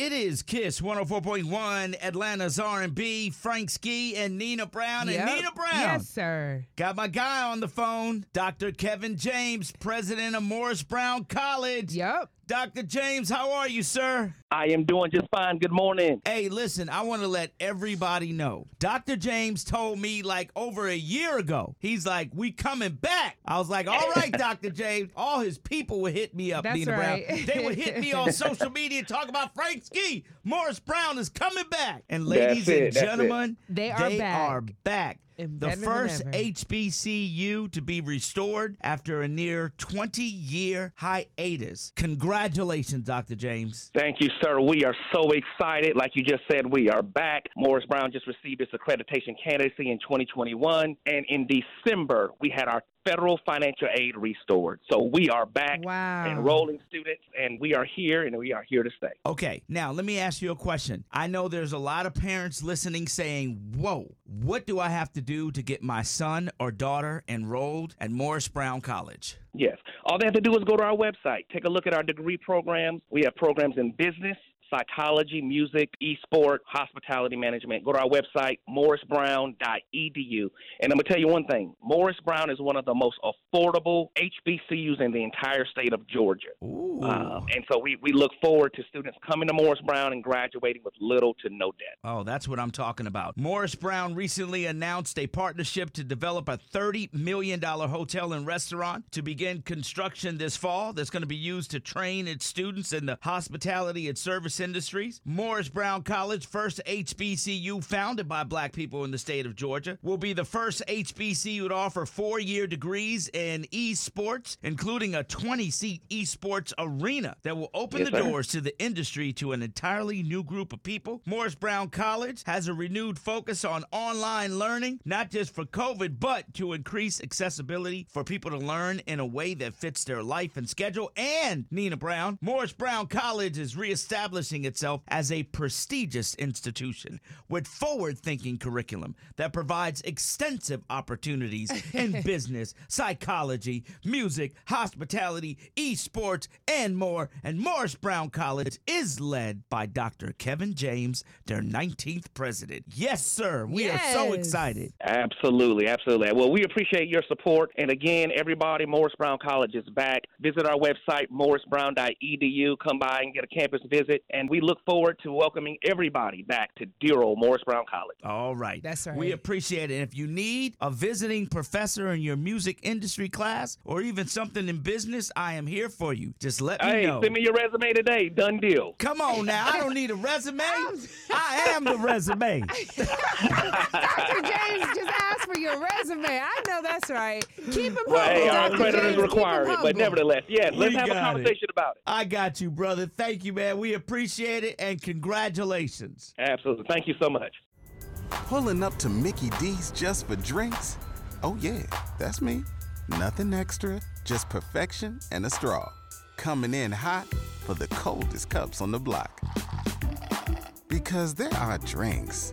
It is Kiss 104.1, Atlanta's R&B, Frank Ski and Nina Brown. Yep. And Nina Brown. Yes, sir. Got my guy on the phone, Dr. Kevin James, president of Morris Brown College. Yep. Dr. James, how are you, sir? I am doing just fine. Good morning. Hey, listen, I want to let everybody know. Dr. James told me like over a year ago, he's like, we coming back. I was like, all right, Dr. James. All his people would hit me up, That's Nina right. Brown. They would hit me on social media talk about Frank Ski. Morris Brown is coming back. And ladies it, and that's it. gentlemen, They are back. are back. And The better first ever. HBCU to be restored after a near 20 year hiatus. Congratulations, Dr. James. Thank you, sir. We are so excited. Like you just said, we are back. Morris Brown just received its accreditation candidacy in 2021. And in December, we had our federal financial aid restored. So we are back Wow. enrolling students, and we are here, and we are here to stay. Okay, now let me ask you a question. I know there's a lot of parents listening saying, Whoa, what do I have to do to get my son or daughter enrolled at Morris Brown College? Yes. All they have to do is go to our website, take a look at our degree programs. We have programs in business, psychology, music, esport, hospitality management. Go to our website, morrisbrown.edu. And I'm going to tell you one thing Morris Brown is one of the most affordable HBCUs in the entire state of Georgia. Ooh. Um, and so we, we look forward to students coming to Morris Brown and graduating with little to no debt. Oh, that's what I'm talking about. Morris Brown recently announced a partnership to develop a $30 million hotel and restaurant to begin construction this fall that's going to be used to train its students in the hospitality and service industries. Morris Brown College, first HBCU founded by black people in the state of Georgia, will be the first HBCU to offer four year degrees in esports, including a 20 seat esports arena that will open Yes, the sir. doors to the industry to an entirely new group of people. Morris Brown College has a renewed focus on online learning, not just for COVID, but to increase accessibility for people to learn in a way that fits their life and schedule. And Nina Brown, Morris Brown College is reestablishing itself as a prestigious institution with forward thinking curriculum that provides extensive opportunities in business, psychology, music, hospitality, esports, and more. And Morris Brown College is led by Dr. Kevin James, their 19th president. Yes, sir. We are so excited. Absolutely, absolutely. Well, we appreciate your support. And again, everybody, Morris Brown College is back. Visit our website, morrisbrown.edu. Come by and get a campus visit. And we look forward to welcoming everybody back to dear old Morris Brown College. All right. That's right. We appreciate it. And if you need a visiting professor in your music industry class or even something in business, I am here for you. Just let me Hey, know. send me your resume today. Done deal. Come on now. I don't need a resume. I am the resume. Dr. James just asked for your resume. I know that's right. Keep him Well, humble. hey, our Dr. James. Require it. But nevertheless, yes, let's We have a got it. conversation about it. I got you, brother. Thank you, man. We appreciate it and congratulations. Absolutely. Thank you so much. Pulling up to Mickey D's just for drinks? Oh, yeah, that's me. Nothing extra, just perfection and a straw. Coming in hot for the coldest cups on the block. Because there are drinks,